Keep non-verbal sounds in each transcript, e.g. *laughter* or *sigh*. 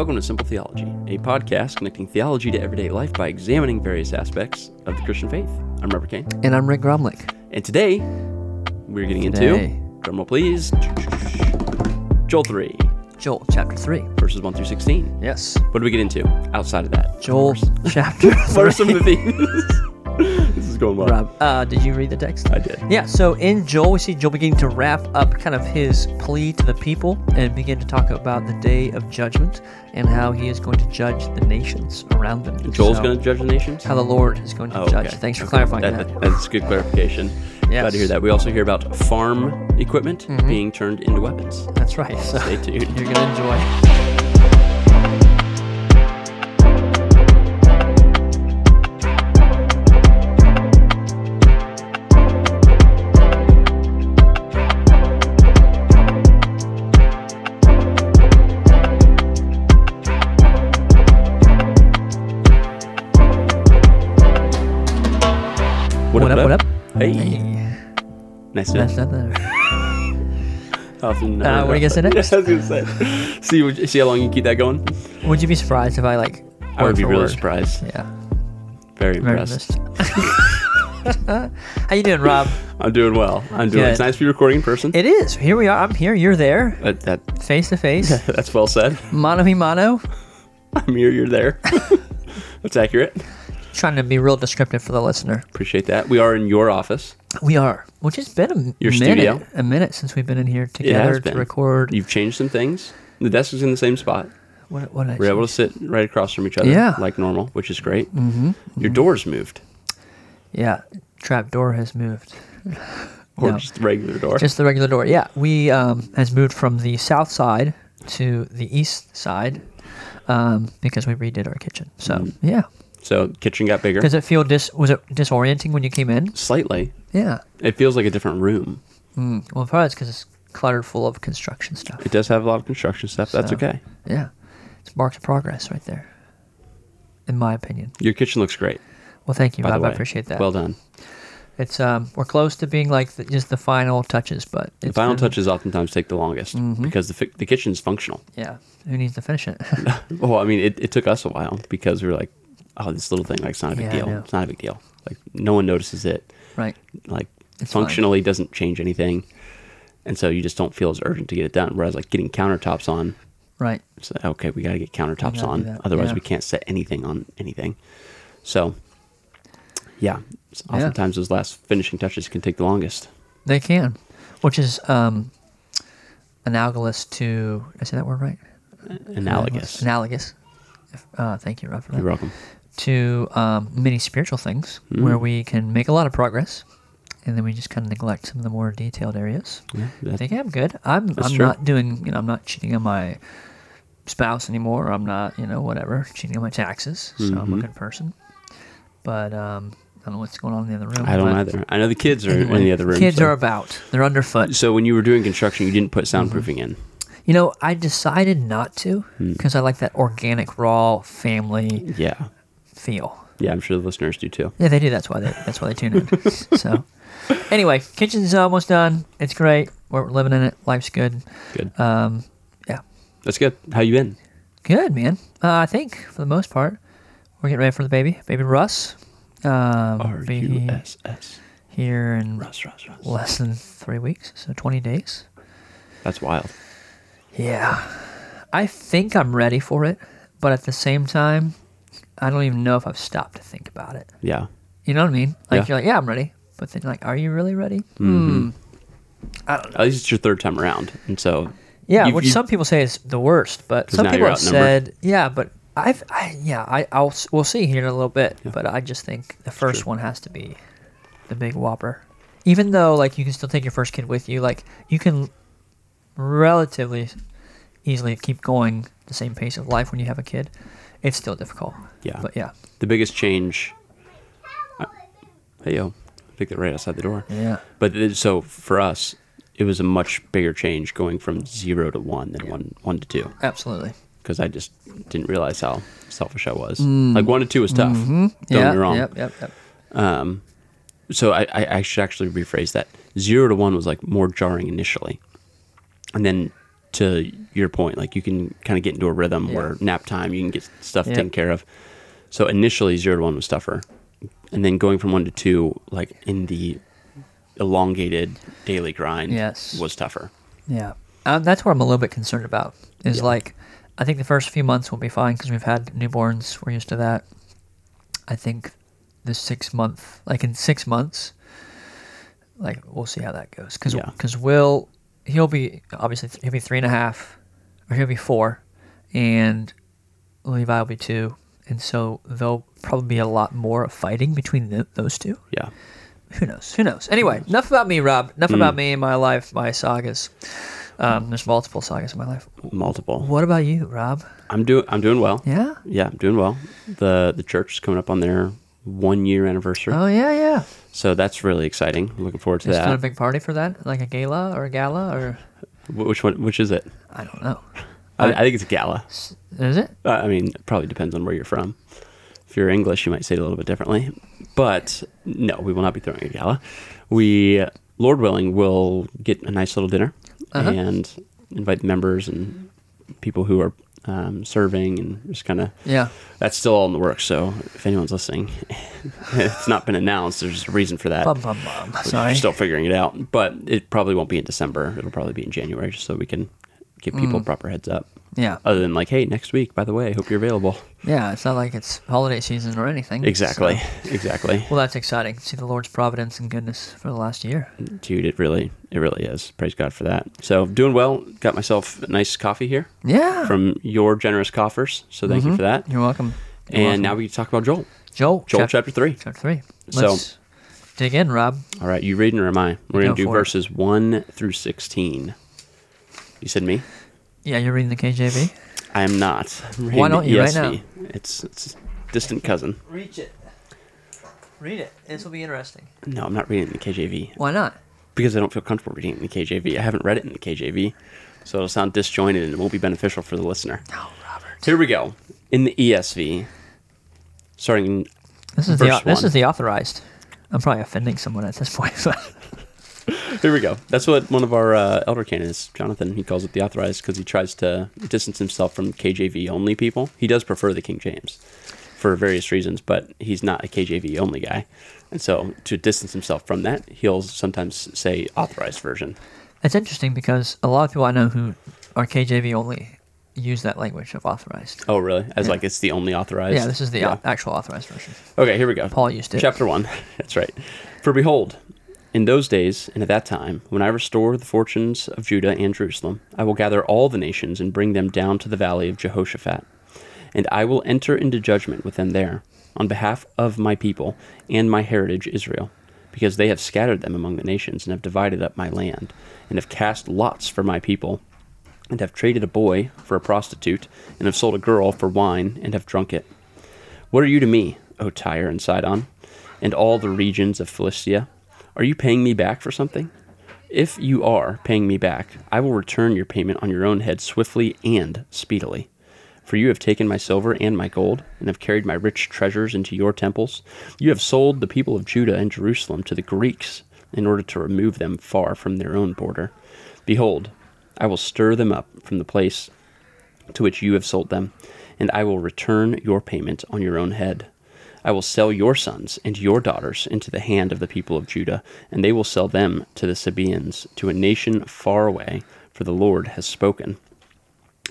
Welcome to Simple Theology, a podcast connecting theology to everyday life by examining various aspects of the Christian faith. I'm Robert Kane, And I'm Rick Gromlich. and today we're getting Today. into, drumroll please, Joel 3, Joel chapter 3. verses 1 through 16. Yes. What do we get into outside of that? Joel chapter 3. *laughs* What are some of the themes? Going well. Rob, uh, did you read the text? I did. Yeah, so in Joel, we see Joel beginning to wrap up kind of his plea to the people and begin to talk about the day of judgment and how he is going to judge the nations around them. Joel's So, going to judge the nations? How the Lord is going to Oh, judge. okay. Thanks for Okay. clarifying That- that. That's good clarification. Glad to hear that. We also hear about farm equipment being turned into weapons. That's right. So Stay tuned. you're going to enjoy. Nice to Often *laughs* Uh, what are you gonna say next? *laughs* I was gonna say. see, would you- see how long you keep that going? Would you be surprised if I like? I would be really word? surprised. Yeah. Very impressed. *laughs* How you doing, Rob? I'm doing well. I'm doing. Good. It's nice to be recording in person. It is. Here we are. I'm here. You're there. That, that Face to face. that's well said. Mano a mano. I'm here. You're there. that's accurate. Trying to be real descriptive for the listener. Appreciate that. We are in your office. We are, which has been a Your minute, studio. a minute since we've been in here together to been. record. You've changed some things. The desk is in the same spot. What? What? We're able to sit right across from each other, Yeah. like normal, which is great. Mm-hmm. Your door's moved, Yeah. Trap door has moved. *laughs* or No. just the regular door. Just the regular door. Yeah. We um has moved from the south side to the east side, um because we redid our kitchen. So Mm. yeah. So kitchen got bigger. Does it feel dis? Was it disorienting when you came in? Slightly. Yeah. It feels like a different room. Mm. Well, probably it's because it's cluttered full of construction stuff. It does have a lot of construction stuff. That's okay. Yeah. It's marks of progress right there. In my opinion. Your kitchen looks great. Well, thank you, Rob. I appreciate that. Well done. It's um, we're close to being like the, just the final touches, but The final been- touches oftentimes take the longest Mm-hmm. because the fi- the kitchen's functional. Yeah, who needs to finish it? *laughs* Well, I mean, it, it took us a while because we were like, oh, this little thing, like, it's not a big Yeah, deal. It's not a big deal. Like, no one notices it. right. Like, It's fine. functionally doesn't change anything. And so you just don't feel as urgent to get it done. Whereas, like, getting countertops on, Right. it's like, okay, we got to get countertops on. Otherwise, yeah. we can't set anything on anything. So, yeah, s- Yeah. oftentimes those last finishing touches can take the longest. They can, which is um, analogous to. Did I say that word right? Analogous. Analogous. Uh, thank you, Rob, for that. You're welcome. To um, many spiritual things where we can make a lot of progress, and then we just kind of neglect some of the more detailed areas. Yeah, I think I'm good. I'm I'm true. not doing you know I'm not cheating on my spouse anymore. I'm not you know whatever cheating on my taxes. So I'm Mhm. a good person. But um, I don't know what's going on in the other room. I don't either. I know the kids are anyway, in the other room. The kids so. are about. They're underfoot. So when you were doing construction, you didn't put Mm-hmm. soundproofing in. You know, I decided not to Hmm. because I like that organic, raw family Yeah. Feel. Yeah, I'm sure the listeners do too. Yeah, they do. That's why they. That's why they tune in. *laughs* so, anyway, kitchen's almost done. It's great. We're living in it. Life's good. Good. Um, yeah, That's good. How you been? Good, man. Uh, I think for the most part, we're getting ready for the baby, baby Russ. Um, R U S S. here in Russ, Russ, Russ. less than three weeks, so twenty days. That's wild. Yeah, I think I'm ready for it, but at the same time, I don't even know if I've stopped to think about it. Yeah. You know what I mean? Like Yeah. you're like, yeah, I'm ready, but then like, are you really ready? Mhm. Hmm. I don't know. At least it's your third time around, and so Yeah, You- which you- some people say is the worst, but some people have said, yeah, but I've, I, yeah, I, I'll, we'll see here in a little bit, Yeah. but I just think the first one has to be the big whopper. Even though, like, you can still take your first kid with you, like, you can relatively easily keep going the same pace of life when you have a kid. It's still difficult. Yeah. But yeah, the biggest change. I- Hey yo, I think they're right outside the door. yeah, But it, so for us, it was a much bigger change going from zero to one than one one to two absolutely. because I just didn't realize how selfish I was. Like one to two was tough. Don't Mm. Mm-hmm. yeah, get me wrong. Yep, yep, yep. Um, so I, I, I should actually rephrase that. Zero to one was like more jarring initially, and then to your point, like you can kind of get into a rhythm Yeah. where nap time, you can get stuff Yep. taken care of. So initially, zero to one was tougher, and then going from one to two, like in the elongated daily grind, Yes. was tougher. Yeah, um, that's what I'm a little bit concerned about. Is Yeah. like, I think the first few months will be fine because we've had newborns. We're used to that. I think the six month, like in six months, like we'll see how that goes. Because Yeah. Will, he'll be obviously th- he'll be three and a half, or he'll be four, and Levi will be two, and so there'll probably be a lot more fighting between th- those two. Yeah. Who knows? Who knows? Anyway, enough about me, Rob. Enough Hmm. about me and my life, my sagas. Um, there's multiple sagas in my life. Multiple. What about you, Rob? I'm doing. I'm doing well. Yeah. Yeah, I'm doing well. the The church is coming up on their one year anniversary, Oh yeah, yeah. So that's really exciting. I'm looking forward to Is that. there a big party for that, like a gala or a gala, or Which one? Which is it? I don't know. I, I think it's a gala. Is it? Uh, I mean, it probably depends on where you're from. If you're English, you might say it a little bit differently. But no, we will not be throwing a gala. We, Lord willing, will get a nice little dinner Uh-huh. and invite members and people who are um, serving and just kind of. Yeah. That's still all in the works. So if anyone's listening, *laughs* it's not been announced. There's a reason for that. Bum bum bum. We're Sorry. still figuring it out. But it probably won't be in December. It'll probably be in January, just so we can give people Mm. proper heads up. Yeah. Other than like, hey, next week, by the way, I hope you're available. Yeah. It's not like it's holiday season or anything. Exactly. so- Exactly. Well, that's exciting. See the Lord's providence and goodness for the last year. Dude, it really it really is. Praise God for that. So doing well. Got myself a nice coffee here Yeah. from your generous coffers. So thank you mm-hmm. for that. You're welcome. You're And welcome. now we can talk about Joel. Joel. Joel chap- chapter three. chapter three. So- Let's dig in, Rob. All right, you reading or am I? We're gonna do for it. verses one through sixteen. You said me? Yeah, you're reading the KJV. I am not. I'm Why don't you right now? It's it's distant cousin. Reach it. Read it. This will be interesting. No, I'm not reading it in the KJV Why not? because I don't feel comfortable reading it in the KJV. I haven't read it in the KJV, so it'll sound disjointed and it won't be beneficial for the listener. No, Robert. Here we go. In the ESV, starting This is the this one. is the authorized. I'm probably offending someone at this point, *laughs* but Here we go. That's what one of our uh, elder canons, Jonathan, he calls it the authorized because he tries to distance himself from KJV only people. He does prefer the King James for various reasons, but he's not a KJV only guy. And so to distance himself from that, he'll sometimes say authorized version. it's interesting because a lot of people I know who are KJV only use that language of authorized. Oh, really? As Yeah. like it's the only authorized? Yeah, this is the Yeah. actual authorized version. Okay, here we go. Paul used it. Chapter 1. *laughs* That's right. For behold, in those days and at that time, when I restore the fortunes of Judah and Jerusalem, I will gather all the nations and bring them down to the valley of Jehoshaphat. And I will enter into judgment with them there, on behalf of my people and my heritage Israel, because they have scattered them among the nations and have divided up my land, and have cast lots for my people, and have traded a boy for a prostitute, and have sold a girl for wine, and have drunk it. What are you to me, O Tyre and Sidon, and all the regions of Philistia? Are you paying me back for something? If you are paying me back, I will return your payment on your own head swiftly and speedily. For you have taken my silver and my gold, and have carried my rich treasures into your temples. You have sold the people of Judah and Jerusalem to the Greeks in order to remove them far from their own border. Behold, I will stir them up from the place to which you have sold them, and I will return your payment on your own head. I will sell your sons and your daughters into the hand of the people of Judah, and they will sell them to the Sabaeans, to a nation far away, for the Lord has spoken.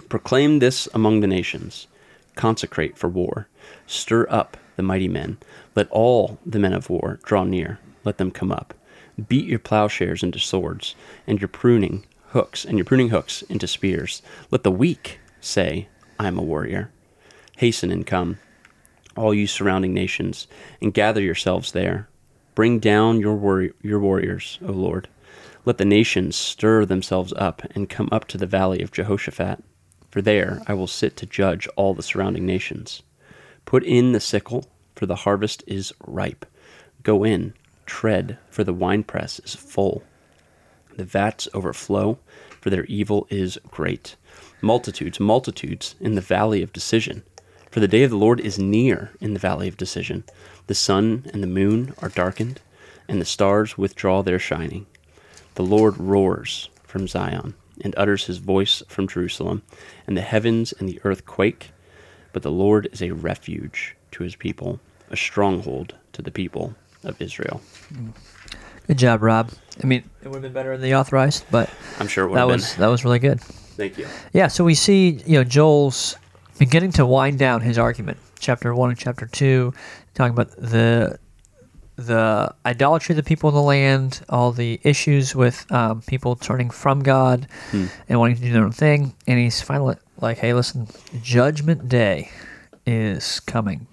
Proclaim this among the nations. Consecrate for war. Stir up the mighty men. Let all the men of war draw near. Let them come up. Beat your plowshares into swords, and your pruning hooks, and your pruning hooks into spears. Let the weak say, I am a warrior. Hasten and come, all you surrounding nations, and gather yourselves there. Bring down your your warriors, O Lord. Let the nations stir themselves up and come up to the valley of Jehoshaphat, for there I will sit to judge all the surrounding nations. Put in the sickle, for the harvest is ripe. Go in, tread, for the winepress is full. The vats overflow, for their evil is great. Multitudes, multitudes in the valley of decision. For the day of the Lord is near in the valley of decision. The sun and the moon are darkened, and the stars withdraw their shining. The Lord roars from Zion. and utters his voice from Jerusalem, and the heavens and the earth quake. But the Lord is a refuge to his people, a stronghold to the people of Israel. Good job, Rob. I mean, it would have been better in the authorized, but I'm sure it would that have was been. that was really good. Thank you. Yeah, so we see, you know, Joel's beginning to wind down his argument. Chapter one and chapter two, talking about the the idolatry of the people in the land, all the issues with um, people turning from God and wanting to do their own thing. And he's finally like, "Hey, listen, Judgment Day is coming."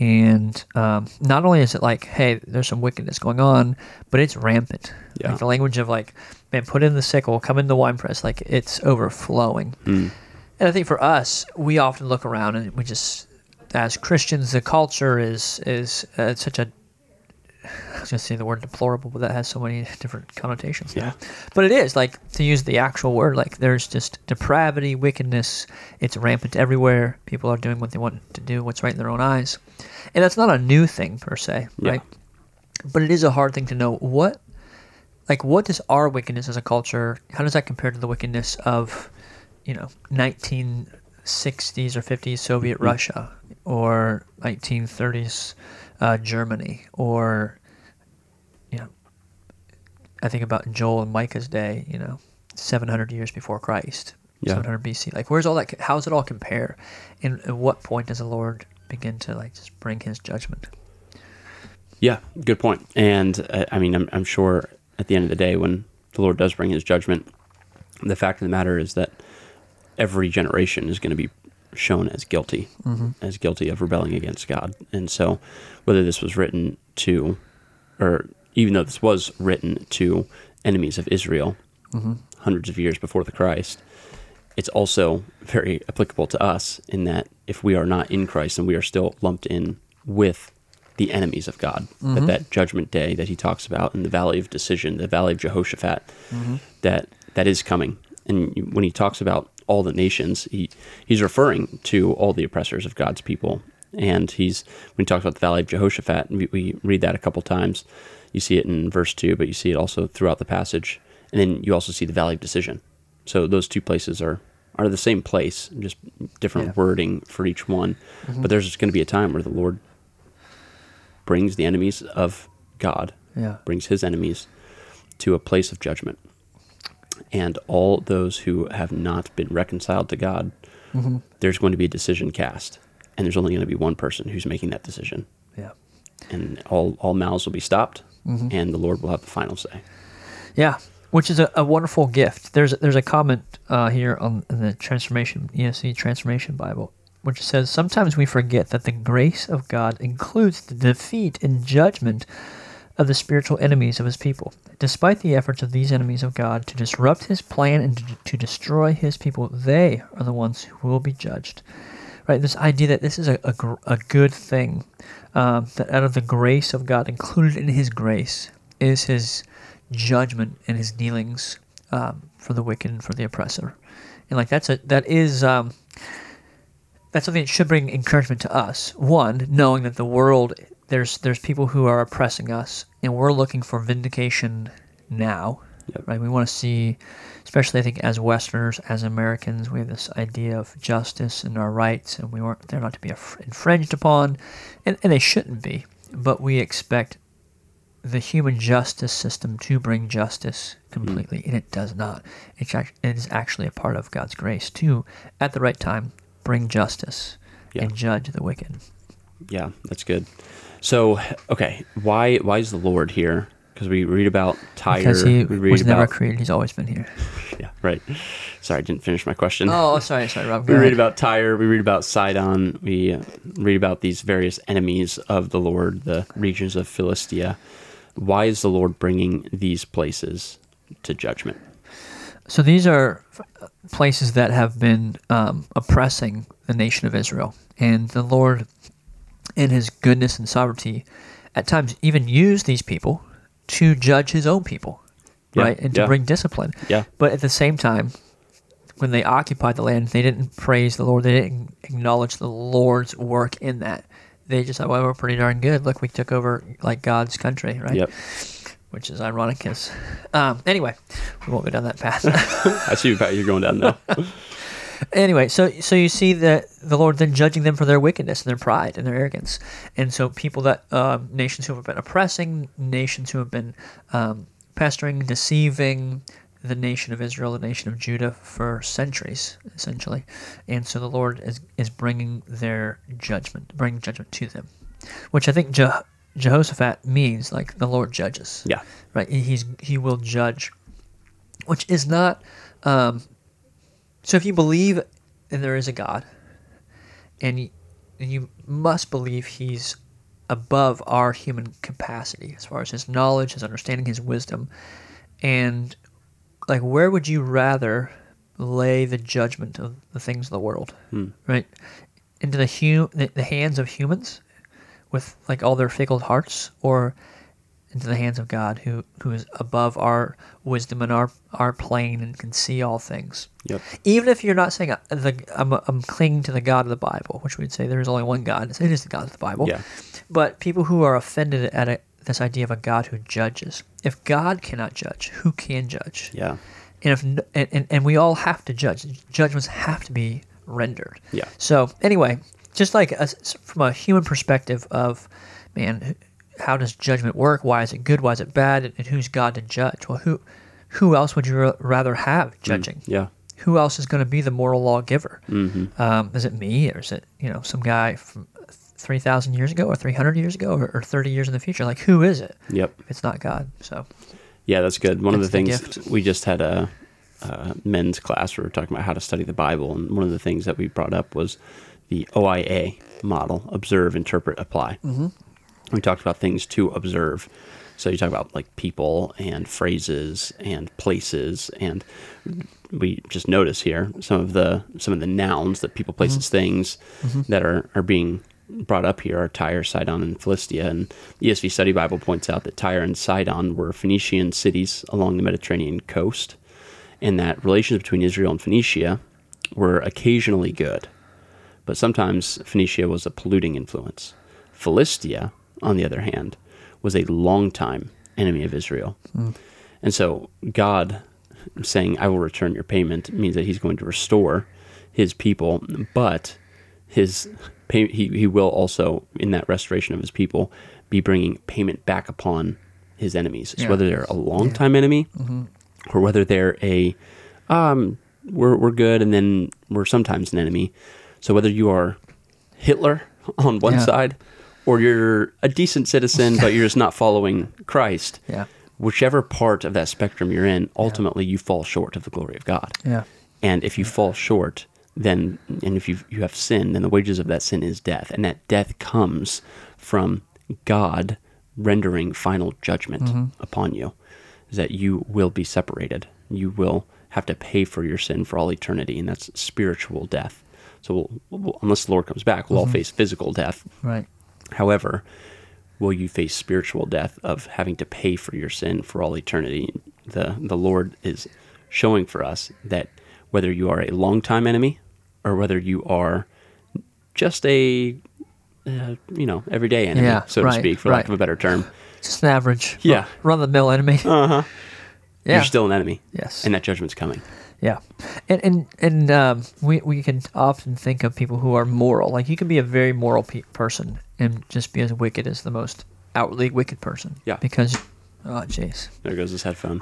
And um, not only is it like, hey, there's some wickedness going on, but it's rampant. Yeah. Like the language of like, man, put in the sickle, come in the wine press, like it's overflowing. And I think for us, we often look around and we just, as Christians, the culture is is uh, such a. I was going to say the word deplorable, but that has so many *laughs* different connotations. now. Yeah. But it is like to use the actual word, like there's just depravity, wickedness. It's rampant everywhere. People are doing what they want to do, what's right in their own eyes, and that's not a new thing per se, Yeah. right? But it is a hard thing to know what, like, what does our wickedness as a culture? How does that compare to the wickedness of, you know, 1960s or 50s Soviet Russia or 1930s uh, Germany or, you know, I think about Joel and Micah's day, you know, 700 years before Christ, Yeah. 700 BC. Like, where's all that? How does it all compare? And at what point does the Lord begin to like just bring His judgment? Yeah, good point. And uh, I mean, I'm, I'm sure at the end of the day, when the Lord does bring his judgment, the fact of the matter is that every generation is going to be shown as guilty, mm-hmm. as guilty of rebelling against God. And so, whether this was written to, or even though this was written to enemies of Israel mm-hmm. hundreds of years before the Christ, it's also very applicable to us in that if we are not in Christ and we are still lumped in with the enemies of God, that mm-hmm. that judgment day that he talks about in the valley of decision, the valley of Jehoshaphat, that that is coming. And when he talks about all the nations, he he's referring to all the oppressors of God's people. And he's when he talks about the valley of Jehoshaphat, we, we read that a couple times. You see it in verse two, but you see it also throughout the passage, and then you also see the valley of decision. So those two places are are the same place, just different Yeah. wording for each one. Mm-hmm. But there's going to be a time where the Lord brings the enemies of God, Yeah. brings his enemies to a place of judgment. And all those who have not been reconciled to God, there's going to be a decision cast. And there's only going to be one person who's making that decision. Yeah. And all, all mouths will be stopped, and the Lord will have the final say. Yeah, which is a, a wonderful gift. There's there's a comment uh, here on in the transformation ESV Transformation Bible, which says sometimes we forget that the grace of God includes the defeat and judgment of the spiritual enemies of His people. Despite the efforts of these enemies of God to disrupt His plan and to, destroy His people, they are the ones who will be judged. Right, this idea that this is a, a, a good thing, um, that out of the grace of God, included in His grace, is His judgment and His dealings um, for the wicked and for the oppressor, and like that's a that is um, that's something that should bring encouragement to us. One, knowing that the world there's there's people who are oppressing us, and we're looking for vindication now. Yep. Right, we want to see, especially I think as Westerners, as Americans, we have this idea of justice and our rights, and we weren't they're not to be infringed upon, and, and they shouldn't be. But we expect the human justice system to bring justice completely, and it does not. It's it is actually a part of God's grace to, at the right time, bring justice Yeah. and judge the wicked. Yeah, that's good. So, okay, why why is the Lord here? Because we read about Tyre. Because he we read was never created; he's always been here. *laughs* Yeah, right. Sorry, I didn't finish my question. Oh, sorry, sorry, Rob. *laughs* we read about Tyre. We read about Sidon. We uh, read about these various enemies of the Lord, the regions of Philistia. Why is the Lord bringing these places to judgment? So these are places that have been um, oppressing the nation of Israel, and the Lord, in His goodness and sovereignty, at times even used these people to judge His own people, Yeah, right, and to yeah. bring discipline. Yeah. But at the same time, when they occupied the land, they didn't praise the Lord. They didn't acknowledge the Lord's work in that. They just thought, "Well, we're pretty darn good. Look, we took over like God's country, right?" Yep. which is ironic. Because um, anyway, we won't go down that path. *laughs* I see you're going down now. *laughs* anyway, so so you see that the Lord then judging them for their wickedness and their pride and their arrogance, and so people that um, nations who have been oppressing, nations who have been um, pestering, deceiving the nation of Israel, the nation of Judah for centuries, essentially, and so the Lord is is bringing their judgment, bringing judgment to them, which I think Je- Jehoshaphat means like the Lord judges. Yeah. right. He's he will judge, which is not. Um, so if you believe that there is a God, and you, and you must believe He's above our human capacity as far as His knowledge, His understanding, His wisdom, and like where would you rather lay the judgment of the things of the world, hmm. right? Into the, the the hands of humans, with like all their fickle hearts, or into the hands of God, who who is above our wisdom and our our plane and can see all things. Yep. Even if you're not saying uh, the I'm, I'm clinging to the God of the Bible, which we'd say there is only one God. It is the God of the Bible. Yeah. But people who are offended at a, this idea of a God who judges, if God cannot judge, who can judge? Yeah. And if and, and, and we all have to judge. Judgments have to be rendered. Yeah. So anyway, just like a, from a human perspective of, man, how does judgment work? Why is it good? Why is it bad? And, who's God to judge? Well, who who else would you ra- rather have judging? Yeah. Who else is going to be the moral lawgiver? Mm-hmm. Um, is it me, or is it you know some guy from three thousand years ago, or three hundred years ago, or, or thirty years in the future? Like who is it? Yep. It's not God, so Yeah, that's good. One of the things gift. we just had a, a men's class where we were talking about how to study the Bible, and one of the things that we brought up was the OIA model: observe, interpret, apply. Mm-hmm. We talked about things to observe. So you talk about like people and phrases and places, and we just notice here some of the some of the nouns that people, places, mm-hmm. things mm-hmm. that are are being brought up here are Tyre, Sidon, and Philistia. And the ESV Study Bible points out that Tyre and Sidon were Phoenician cities along the Mediterranean coast, and that relations between Israel and Phoenicia were occasionally good, but sometimes Phoenicia was a polluting influence. Philistia, on the other hand, was a longtime enemy of Israel. And so God saying, I will return your payment means that he's going to restore his people, but his pay, he, he will also, in that restoration of his people, be bringing payment back upon his enemies. So Yeah. whether they're a longtime enemy or whether they're a, um, we're, we're good and then we're sometimes an enemy. So whether you are Hitler on one Yeah. side or you're a decent citizen, but you're just not following Christ, yeah, whichever part of that spectrum you're in, ultimately you fall short of the glory of God. yeah, And if you fall short, then and if you you have sin, then the wages of that sin is death, and that death comes from God rendering final judgment mm-hmm. upon you. Is that you will be separated. You will have to pay for your sin for all eternity, and that's spiritual death. So we'll, we'll- unless the Lord comes back, we'll all mm-hmm. face physical death. right, However, will you face spiritual death of having to pay for your sin for all eternity? The the Lord is showing for us that whether you are a longtime enemy or whether you are just a uh, you know everyday enemy, Yeah, so to speak, for lack of a better term, just an average, Yeah. run the mill enemy. Uh huh. *laughs* Yeah, you're still an enemy. Yes. and that judgment's coming. Yeah, and and and um, we we can often think of people who are moral. Like you can be a very moral pe- person and just be as wicked as the most outwardly wicked person. Yeah. Because, oh jeez, There goes his headphone.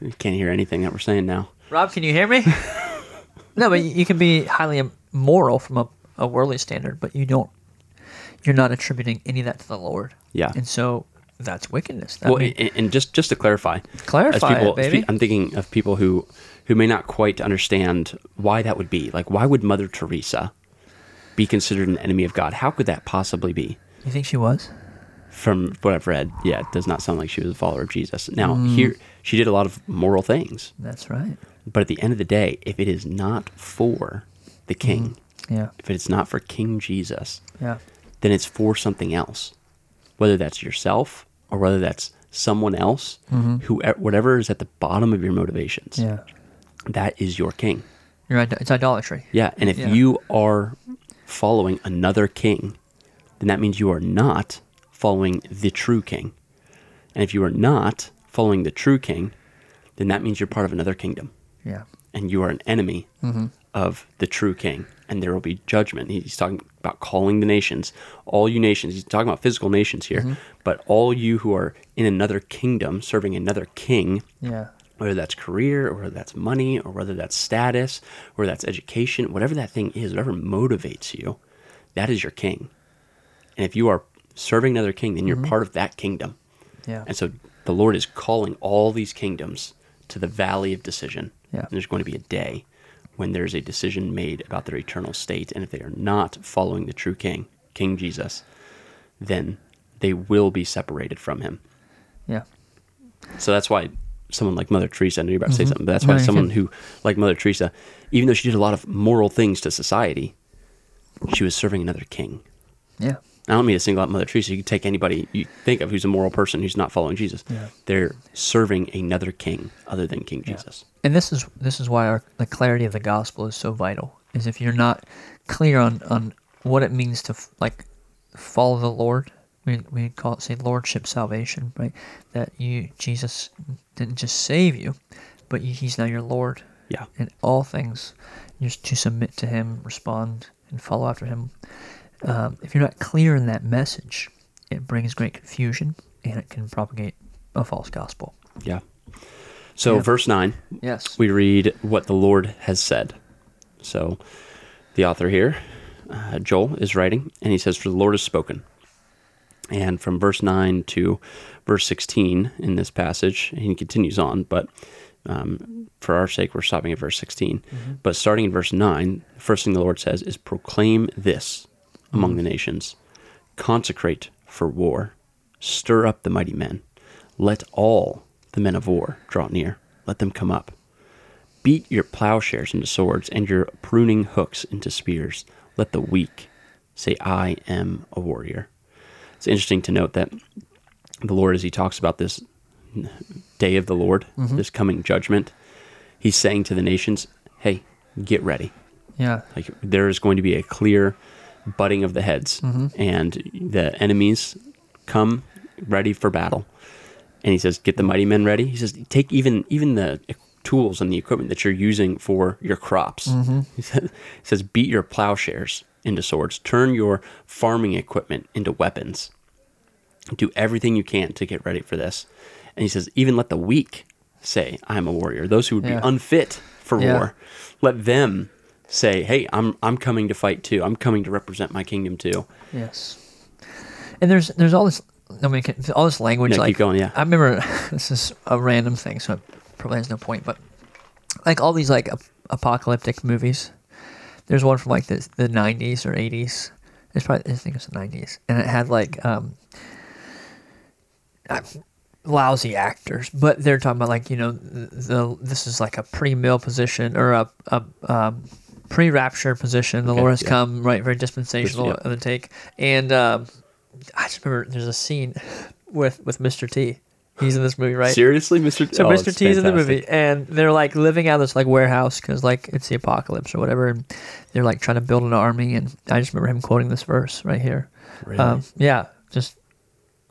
You can't hear anything that we're saying now. Rob, can you hear me? *laughs* no, but you can be highly moral from a, a worldly standard, but you don't. You're not attributing any of that to the Lord. Yeah. and so that's wickedness. That Well, mean- and, and just just to clarify, Clarify people, it, baby. I'm thinking of people who who may not quite understand why that would be. Like, why would Mother Teresa be considered an enemy of God? How could that possibly be? you think she was? From what I've read, yeah, it does not sound like she was a follower of Jesus. Now, Mm. here she did a lot of moral things, That's right. but at the end of the day, if it is not for the hmm. King, Yeah. if it's not for King Jesus, Yeah. then it's for something else, whether that's yourself or whether that's someone else, mm-hmm. who eh, whatever is at the bottom of your motivations. Yeah. That is your king. You're right. It's idolatry. Yeah, and if Yeah. you are following another king, then that means you are not following the true king. And if you are not following the true king, then that means you're part of another kingdom Yeah. and you are an enemy mm-hmm. of the true king, and there will be judgment. He's talking about calling the nations, all you nations. He's talking about physical nations here, mm-hmm. but all you who are in another kingdom, serving another king, Yeah. Whether that's career or whether that's money or whether that's status or that's education, whatever that thing is, whatever motivates you, that is your king. And if you are serving another king, then you're mm-hmm. part of that kingdom. Yeah. And so the Lord is calling all these kingdoms to the valley of decision. Yeah. And there's going to be a day when there's a decision made about their eternal state. And if they are not following the true king, King Jesus, then they will be separated from him. Yeah. So that's why someone like Mother Teresa, I know you're about to say mm-hmm. something, but that's why someone who, like Mother Teresa, even though she did a lot of moral things to society, she was serving another king. Yeah. I don't mean to single out Mother Teresa. You can take anybody you think of who's a moral person who's not following Jesus. Yeah. They're serving another king other than King Jesus. And this is this is why our, the clarity of the gospel is so vital. Is if you're not clear on on what it means to f- like follow the Lord, we we call it say lordship salvation, right? That you Jesus didn't just save you, but you, He's now your Lord Yeah. in all things. You're to submit to Him, respond, and follow after Him. Um, if you're not clear in that message, it brings great confusion and it can propagate a false gospel. Yeah. So, Yeah. verse 9, Yes. we read what the Lord has said. So, the author here, uh, Joel, is writing, and he says, For the Lord has spoken. And from verse 9 to verse 16 in this passage, he continues on, but um, for our sake, we're stopping at verse 16. But starting in verse 9, the first thing the Lord says is, Proclaim this among the nations, consecrate for war, stir up the mighty men, let all the men of war draw near, let them come up. Beat your plowshares into swords and your pruning hooks into spears. Let the weak say, I am a warrior. It's interesting to note that the Lord, as he talks about this day of the Lord, mm-hmm. this coming judgment, he's saying to the nations, Hey, get ready. Yeah. Like there is going to be a clear butting of the heads, mm-hmm. and the enemies come ready for battle. And he says, "Get the mighty men ready." He says, "Take even even the tools and the equipment that you're using for your crops." He, says, he says, "Beat your plowshares into swords. Turn your farming equipment into weapons. Do everything you can to get ready for this." And he says, "Even let the weak say, I am a warrior. Those who would Yeah. be unfit for Yeah. war, let them." Say, hey, I'm I'm coming to fight too. I'm coming to represent my kingdom too. Yes. And there's there's all this I mean all this language Yeah, like keep going, yeah. I remember *laughs* this is a random thing so probably has no point but like all these like ap- apocalyptic movies. There's one from like the the 90s or 80s. It's probably I think it's the 90s and it had like um uh, lousy actors, but they're talking about like you know the, the this is like a pre-mill position or a, a um, pre-rapture position. The Okay, Lord has yeah. come, right? Very dispensational yeah. of the take, and um, I just remember there's a scene *laughs* with with Mr. T. He's in this movie, right? Seriously, Mr. So Oh, Mr. T's in the movie, and they're like living out of this like warehouse because like it's the apocalypse or whatever, and they're like trying to build an army. And I just remember him quoting this verse right here. Really? Um, yeah, just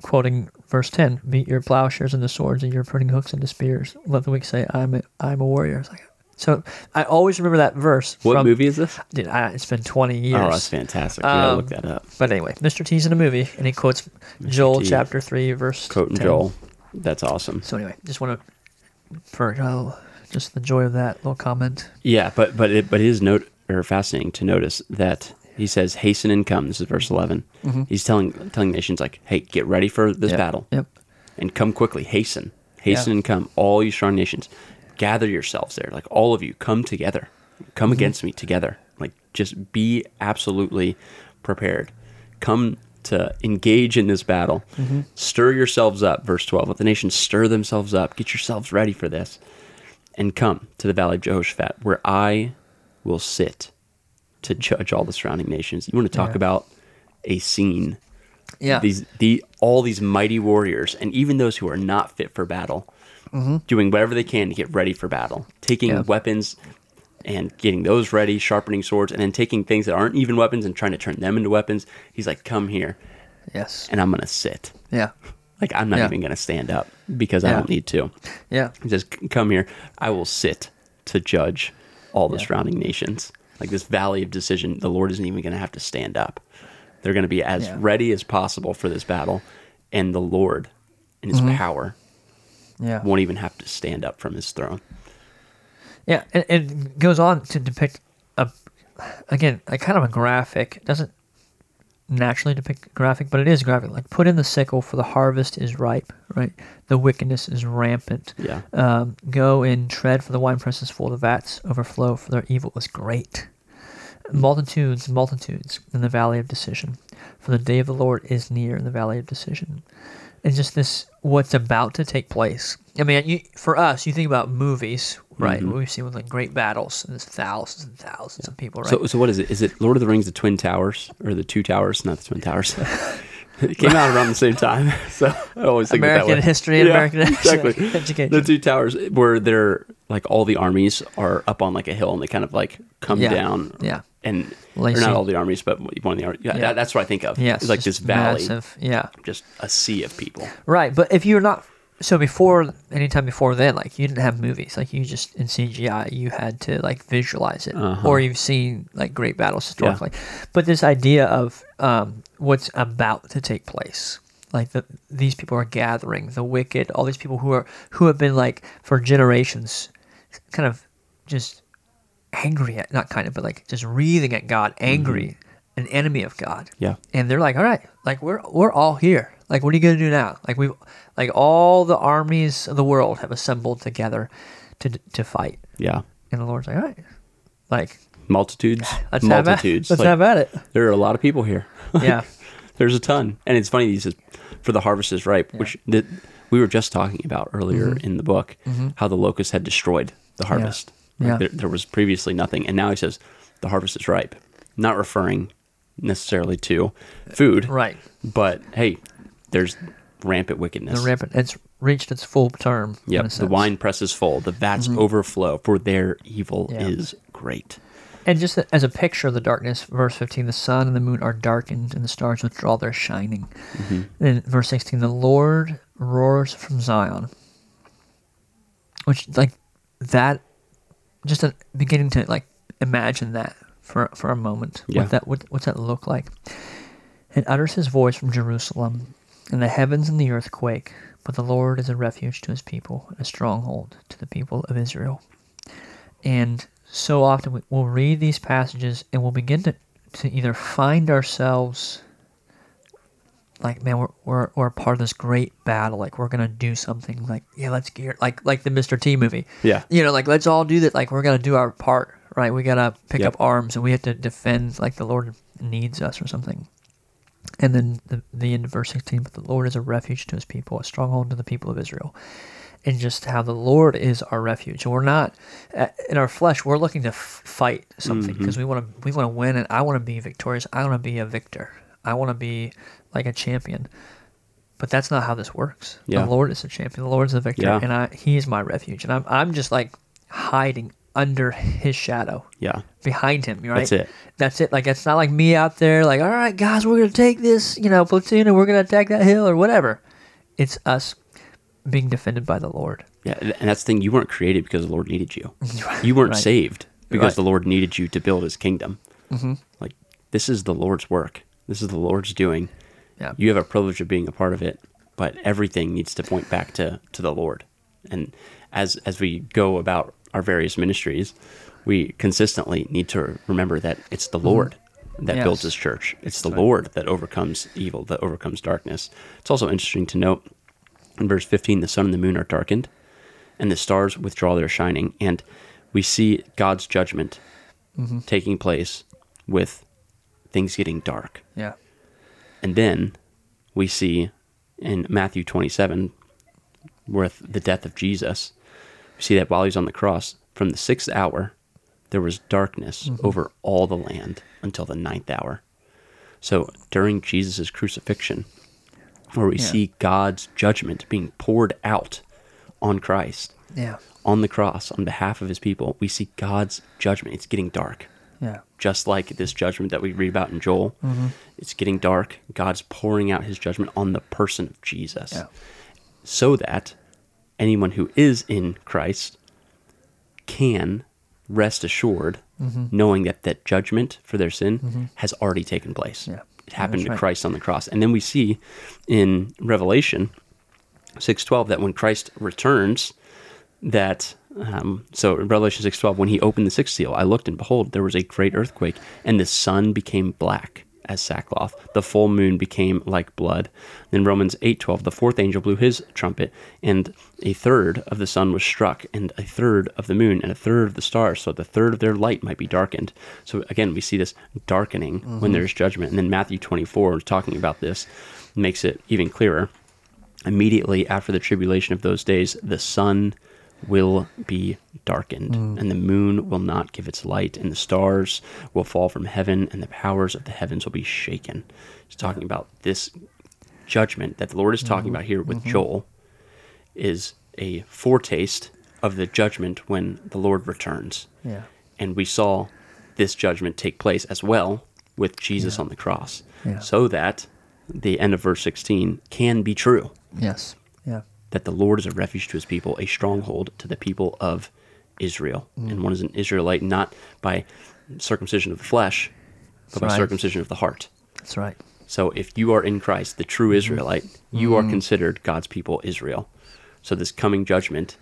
quoting verse ten: "Beat your plowshares into swords, and your pruning hooks into spears. Let the weak say, I'm a, I'm a warrior." It's like, so I always remember that verse. what from, movie is this? Dude, I, it's been twenty years. Oh, that's fantastic. We gotta Um, look that up. But anyway, Mr. T's in a movie, and he quotes Joel T. chapter three, verse Quoting 10. Joel. That's awesome. So anyway, just want to for oh, just the joy of that little comment. Yeah, but but it, but it is note or fascinating to notice that he says, "Hasten and come." This is verse mm-hmm. 11 mm-hmm. He's telling telling nations like, "Hey, get ready for this Yep, battle Yep. and come quickly. Hasten, hasten Yeah. and come, all you strong nations. Gather yourselves there, like all of you, come together, come mm-hmm. against me together. Like just be absolutely prepared. Come to engage in this battle. Mm-hmm. Stir yourselves up." Verse twelve. Let the nations stir themselves up. Get yourselves ready for this, and come to the valley of Jehoshaphat, where I will sit to judge all the surrounding nations. You want to talk Yeah. about a scene Yeah. these the all these mighty warriors and even those who are not fit for battle mm-hmm. doing whatever they can to get ready for battle taking Yeah. weapons and getting those ready sharpening swords and then taking things that aren't even weapons and trying to turn them into weapons he's like come here yes. and i'm gonna sit yeah. *laughs* Like I'm not Yeah. even going to stand up because I don't need to. Yeah. Just come here. I will sit to judge all the Yeah. surrounding nations. Like this valley of decision, the Lord isn't even going to have to stand up. They're going to be as Yeah. ready as possible for this battle, and the Lord, in His Mm-hmm. power, Yeah. won't even have to stand up from His throne. Yeah, and it goes on to depict a again a kind of a graphic. It doesn't naturally depict graphic, but it is graphic. Like put in the sickle, for the harvest is ripe. Right, the wickedness is rampant. Yeah. Um, go and tread, for the winepress is full. The vats overflow, for their evil is great. Multitudes, multitudes in the valley of decision, for the day of the Lord is near in the valley of decision. And just this, what's about to take place. I mean, you, for us, you think about movies, right? Mm-hmm. What we've seen with like great battles, and there's thousands and thousands of people, right? So, so what is it? Is it Lord of the Rings, the Twin Towers, or the Two Towers? Not the Twin Towers. *laughs* it came out around the same time, *laughs* so I always think it that American way. history Yeah, American *laughs* exactly. education. The Two Towers, where they're like all the armies are up on like a hill, and they kind of like come Yeah. down. Yeah. and or not all the armies, but one of the armies. Yeah, Yeah. that- that's what I think of. Yes, it's like this valley, massive, yeah. just a sea of people. Right, but if you're not so before anytime before then, like you didn't have movies, like you just in CGI, you had to like visualize it, Uh-huh. or you've seen like great battles historically. But this idea of um, what's about to take place, like the, these people are gathering, the wicked, all these people who are who have been like for generations, kind of just angry at not kind of, but like just wreathing at God, angry, an enemy of God Yeah, and they're like, "All right, like we're we're all here. Like, what are you gonna do now? Like we've, like all the armies of the world have assembled together to to fight." yeah. And the Lord's like, "All right, like Multitudes, *sighs* let's have at, multitudes. let's Like, have at it." there are a lot of people here. *laughs* Yeah, There's a ton, and it's funny. He says, "For the harvest is ripe," which that we were just talking about earlier Mm-hmm. in the book, how the locusts had destroyed the harvest. Like, Yeah. There, there was previously nothing, and now he says, "The harvest is ripe," not referring necessarily to food, right. But hey, there's rampant wickedness. The rampant. It's reached its full term. Yep, the sense. wine press is full. The vats overflow, for their evil Yeah. is great. And just as a picture of the darkness, verse 15, the sun and the moon are darkened, and the stars withdraw their shining. Mm-hmm. Then verse 16, the Lord roars from Zion. Which, like, that, just a, beginning to, like, imagine that for, for a moment. Yeah. What that, what, what's that look like? And utters his voice from Jerusalem, and the heavens and the earth quake. But the Lord is a refuge to his people, and a stronghold to the people of Israel. And so often we- we'll read these passages and we'll begin to, to either find ourselves like, man, we're, we're, we're a part of this great battle. Like, we're going to do something. Like, yeah, let's gear, like, like the Mr. T movie. Yeah. You know, like, let's all do that. Like, we're going to do our part, right? We got to pick Yep. up arms and we have to defend, like, the Lord needs us or something. And then the, the end of verse 16, but the Lord is a refuge to his people, a stronghold to the people of Israel. And just how the Lord is our refuge. And we're not, uh, in our flesh, we're looking to f- fight something because we want to we want to win and I want to be victorious. I want to be a victor. I want to be like a champion. But that's not how this works. Yeah. The Lord is a champion. The Lord is a victor. Yeah. And I, he is my refuge. And I'm, I'm just like hiding under his shadow Yeah, behind him, right? That's it. That's it. Like it's not like me out there, like, all right, guys, we're gonna take this, you know, platoon, and we're gonna attack that hill or whatever. It's us being defended by the Lord. yeah, and that's the thing. You weren't created because the Lord needed you. *laughs* You weren't Right. saved because Right. Mm-hmm. the Lord needed you to build His kingdom. Like this is the Lord's work. This is the Lord's doing. Yeah. You have a privilege of being a part of it, but everything needs to point back to to the Lord. And as as we go about our various ministries, we consistently need to remember that it's the Lord that builds Mm-hmm. His church. It's the Lord that overcomes evil, that overcomes darkness. It's also interesting to note in verse 15 the sun and the moon are darkened and the stars withdraw their shining and we see god's judgment taking place with things getting dark Yeah. and then we see in matthew 27 with the death of jesus we see that while he's on the cross from the sixth hour there was darkness over all the land until the ninth hour so during jesus' crucifixion where we Yeah. see God's judgment being poured out on Christ Yeah. on the cross on behalf of his people. We see God's judgment. It's getting dark. Yeah. Just like this judgment that we read about in Joel, Mm-hmm. it's getting dark. God's pouring out his judgment on the person of Jesus Yeah. so that anyone who is in Christ can rest assured Mm-hmm. knowing that that judgment for their sin has already taken place. Yeah. It happened That's to right. Christ on the cross. And then we see in Revelation 6:12 that when Christ returns that um, so in Revelation 6:12 when he opened the sixth seal I looked and behold there was a great earthquake and the sun became black as sackcloth. The full moon became like blood. Then Romans 8:12 the fourth angel blew his trumpet and a third of the sun was struck and a third of the moon and a third of the stars so the third of their light might be darkened. So again we see this darkening when mm-hmm. there's judgment. And then Matthew 24 is talking about this makes it even clearer. Immediately after the tribulation of those days, the sun will be darkened, mm. and the moon will not give its light, and the stars will fall from heaven, and the powers of the heavens will be shaken. He's talking about this judgment that the Lord is talking mm-hmm. about here with mm-hmm. Joel is a foretaste of the judgment when the Lord returns. Yeah. And we saw this judgment take place as well with Jesus on the cross, Yeah. so that the end of verse 16 can be true Yes. Yeah. That the Lord is a refuge to his people, a stronghold to the people of Israel. Mm. And one is an Israelite not by circumcision of the flesh, but That's by right. circumcision of the heart. That's right. So if you are in Christ, the true Israelite, you Mm. are considered God's people, Israel. So this coming judgment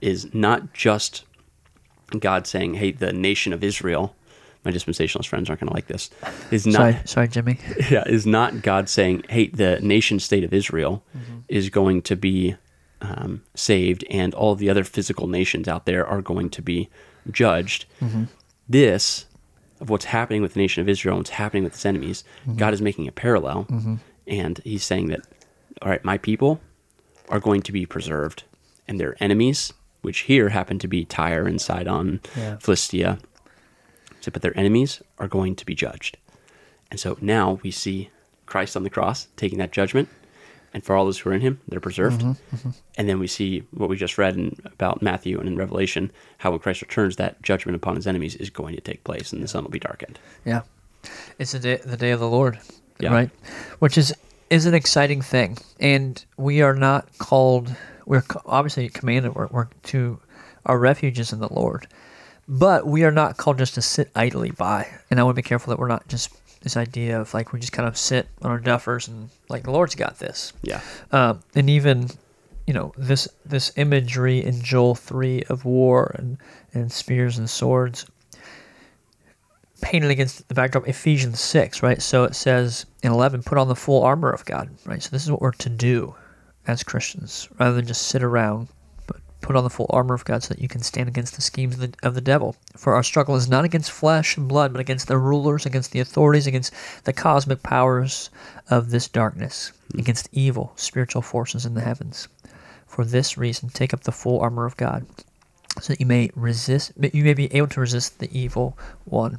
is not just God saying, hey, the nation of Israel, my dispensationalist friends aren't going to like this, *laughs* is not sorry, sorry, Jimmy. *laughs* yeah, is not God saying, "Hey, the nation state of Israel mm-hmm. is going to be um, saved, and all the other physical nations out there are going to be judged." Mm-hmm. This of what's happening with the nation of Israel and what's happening with its enemies, mm-hmm. God is making a parallel, and He's saying that, all right, my people are going to be preserved, and their enemies, which here happen to be Tyre and Sidon, Yeah. Philistia, so, but their enemies are going to be judged. And so now we see Christ on the cross taking that judgment, and for all those who are in him, they're preserved. Mm-hmm, mm-hmm. And then we see what we just read in, about Matthew and in Revelation, how when Christ returns, that judgment upon his enemies is going to take place, and the sun will be darkened. Yeah, it's the day, the day of the Lord, Yeah. right? Which is is an exciting thing, and we are not called. We're obviously commanded. We're, we're to our refuge is in the Lord, but we are not called just to sit idly by. And I want to be careful that we're not just this idea of like we just kind of sit on our duffers and like the Lord's got this. Yeah. Um, and even you know this this imagery in Joel three of war and and spears and swords painted against the backdrop Ephesians six, right? So it says in eleven, put on the full armor of God, right? So this is what we're to do as Christians, rather than just sit around, put on the full armor of God so that you can stand against the schemes of the, of the devil. For our struggle is not against flesh and blood, but against the rulers, against the authorities, against the cosmic powers of this darkness, against evil spiritual forces in the heavens. For this reason, take up the full armor of God, so that you may resist, you may be able to resist the evil one,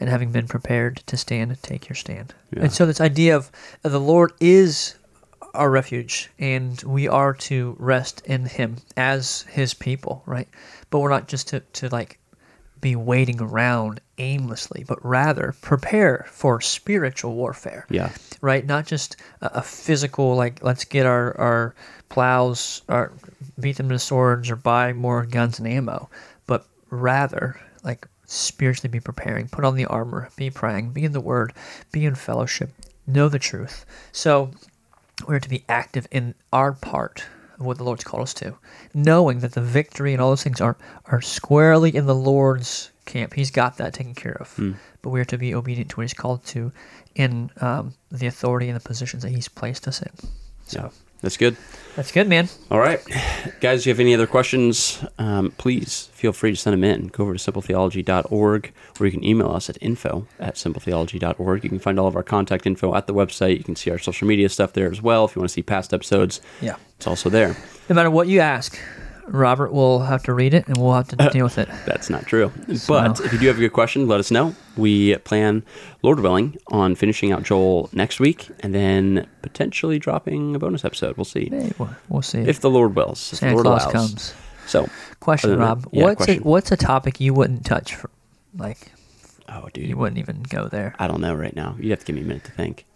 and having been prepared to stand, take your stand. Yeah. And so, this idea of uh, the Lord is our refuge, and we are to rest in Him as His people, right? But we're not just to, to like be waiting around aimlessly, but rather prepare for spiritual warfare Yeah. right? Not just a, a physical like let's get our our plows or beat them to swords or buy more guns and ammo, but rather like spiritually be preparing, put on the armor, be praying, be in the Word, be in fellowship, know the truth. So we're to be active in our part of what the Lord's called us to, knowing that the victory and all those things are are squarely in the Lord's camp. He's got that taken care of. But we are to be obedient to what He's called to in um, the authority and the positions that He's placed us in. So Yeah. That's good. that's good, man. All right. Guys, if you have any other questions, um, please feel free to send them in. Go over to simpletheology.org or you can email us at info at simpletheology.org. You can find all of our contact info at the website. You can see our social media stuff there as well. If you want to see past episodes, Yeah. it's also there. No matter what you ask, Robert will have to read it and we'll have to uh, deal with it. That's not true. But if you do have a good question, let us know. We plan, Lord willing, on finishing out Joel next week and then potentially dropping a bonus episode. We'll see. Hey, we'll, we'll see. If the Lord wills. If Santa the Lord Claus allows. comes. So, Question, Rob. yeah, what's question. A, what's a topic you wouldn't touch for like Oh, dude. You wouldn't even go there. I don't know right now. You'd have to give me a minute to think.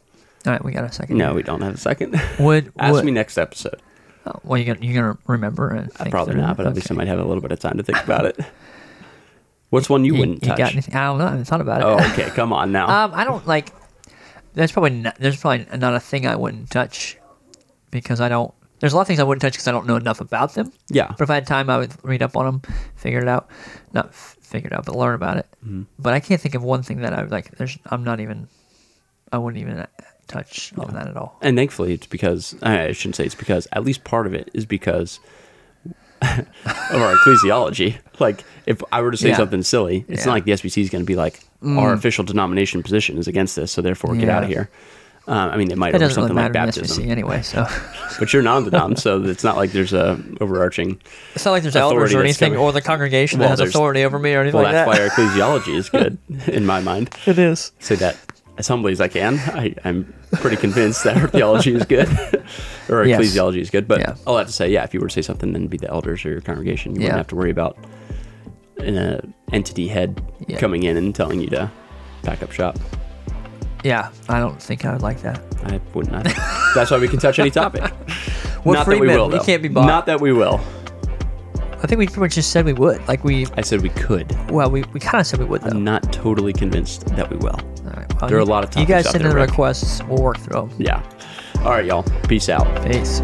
All right, we got a second. No, here. we don't have a second. Would *laughs* Ask would, me next episode. Oh, well, you gonna you gonna remember and think probably not, it? but at least I might have a little bit of time to think about it. *laughs* What's one you, You, wouldn't you touch? got anything? I don't know. I haven't thought about it. oh, okay. Come on now. *laughs* Um, I don't like. There's probably not, there's probably not a thing I wouldn't touch because I don't. There's a lot of things I wouldn't touch because I don't know enough about them. yeah. But if I had time, I would read up on them, figure it out, not f- figure it out, but learn about it. Mm-hmm. But I can't think of one thing that I would like. There's I'm not even. I wouldn't even uh, touch on that at all. And thankfully, it's because I shouldn't say it's because at least part of it is because *laughs* of our ecclesiology. *laughs* Like, if I were to say Yeah. something silly, it's Yeah. Mm. not like the SBC is going to be like our official denomination position is against this, so therefore get out of here. Um, I mean, it might It over doesn't really something like baptism, SBC anyway, so *laughs* but you're non-denom, so it's not like there's a overarching. it's not like there's elders or anything, coming- or the congregation Well, that has authority over me or anything Well, like that's that. why our ecclesiology is good in my mind. it is. Say that as humbly as I can. I, I'm pretty convinced that our theology is good, *laughs* or Yes. ecclesiology is good. But Yeah. I'll have to say, yeah, if you were to say something, then be the elders or your congregation. You Yeah. wouldn't have to worry about an uh, entity head Yeah. coming in and telling you to pack up shop. Yeah, I don't think I would like that. I wouldn't. That's why we can touch any topic. *laughs* We're Not free that we men. will. We though. can't be bought. Not that we will. I think we pretty much just said we would. Like we, I said we could. well, we, we kind of said we would though. I'm not totally convinced that we will. All right, well, There are a lot of You topics guys out send there, in the Rick. requests. We'll work through them. Yeah. All right, y'all. Peace out. Peace.